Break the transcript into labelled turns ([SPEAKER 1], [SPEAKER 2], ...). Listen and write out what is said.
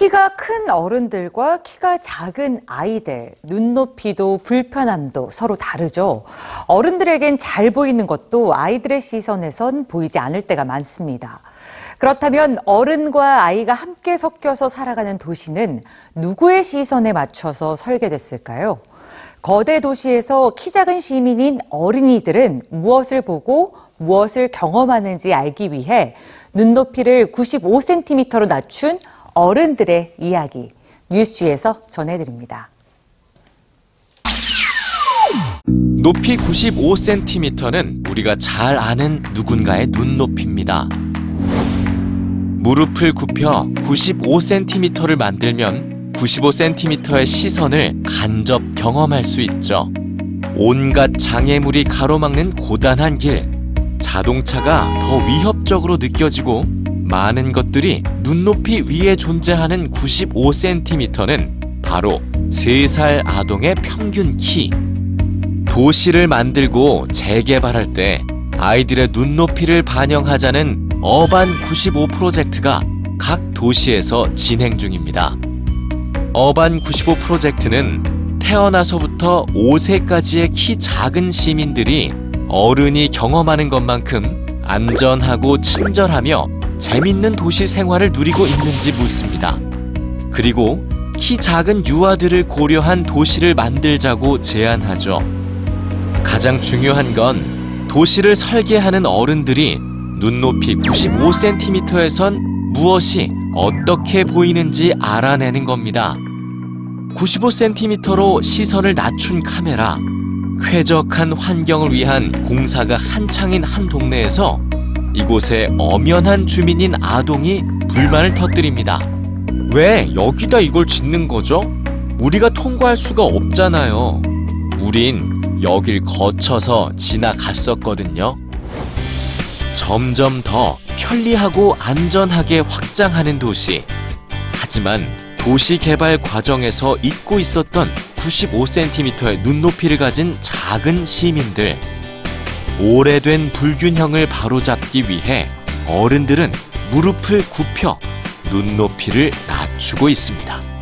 [SPEAKER 1] 키가 큰 어른들과 키가 작은 아이들, 눈높이도 불편함도 서로 다르죠. 어른들에겐 잘 보이는 것도 아이들의 시선에선 보이지 않을 때가 많습니다. 그렇다면 어른과 아이가 함께 섞여서 살아가는 도시는 누구의 시선에 맞춰서 설계됐을까요? 거대 도시에서 키 작은 시민인 어린이들은 무엇을 보고 무엇을 경험하는지 알기 위해 눈높이를 95cm로 낮춘 어른들의 이야기 뉴스지에서 전해드립니다.
[SPEAKER 2] 높이 95cm는 우리가 잘 아는 누군가의 눈높이입니다. 무릎을 굽혀 95cm를 만들면 95cm의 시선을 간접 경험할 수 있죠. 온갖 장애물이 가로막는 고단한 길, 자동차가 더 위협적으로 느껴지고 많은 것들이 눈높이 위에 존재하는 95cm는 바로 3살 아동의 평균 키. 도시를 만들고 재개발할 때 아이들의 눈높이를 반영하자는 어반 95 프로젝트가 각 도시에서 진행 중입니다. 어반 95 프로젝트는 태어나서부터 5세까지의 키 작은 시민들이 어른이 경험하는 것만큼 안전하고 친절하며 재밌는 도시 생활을 누리고 있는지 묻습니다. 그리고 키 작은 유아들을 고려한 도시를 만들자고 제안하죠. 가장 중요한 건 도시를 설계하는 어른들이 눈높이 95cm에선 무엇이 어떻게 보이는지 알아내는 겁니다. 95cm로 시선을 낮춘 카메라, 쾌적한 환경을 위한 공사가 한창인 한 동네에서 이곳에 엄연한 주민인 아동이 불만을 터뜨립니다. 왜 여기다 이걸 짓는 거죠? 우리가 통과할 수가 없잖아요. 우린 여길 거쳐서 지나갔었거든요. 점점 더 편리하고 안전하게 확장하는 도시. 하지만 도시 개발 과정에서 잊고 있었던 95cm의 눈높이를 가진 작은 시민들. 오래된 불균형을 바로잡기 위해 어른들은 무릎을 굽혀 눈높이를 낮추고 있습니다.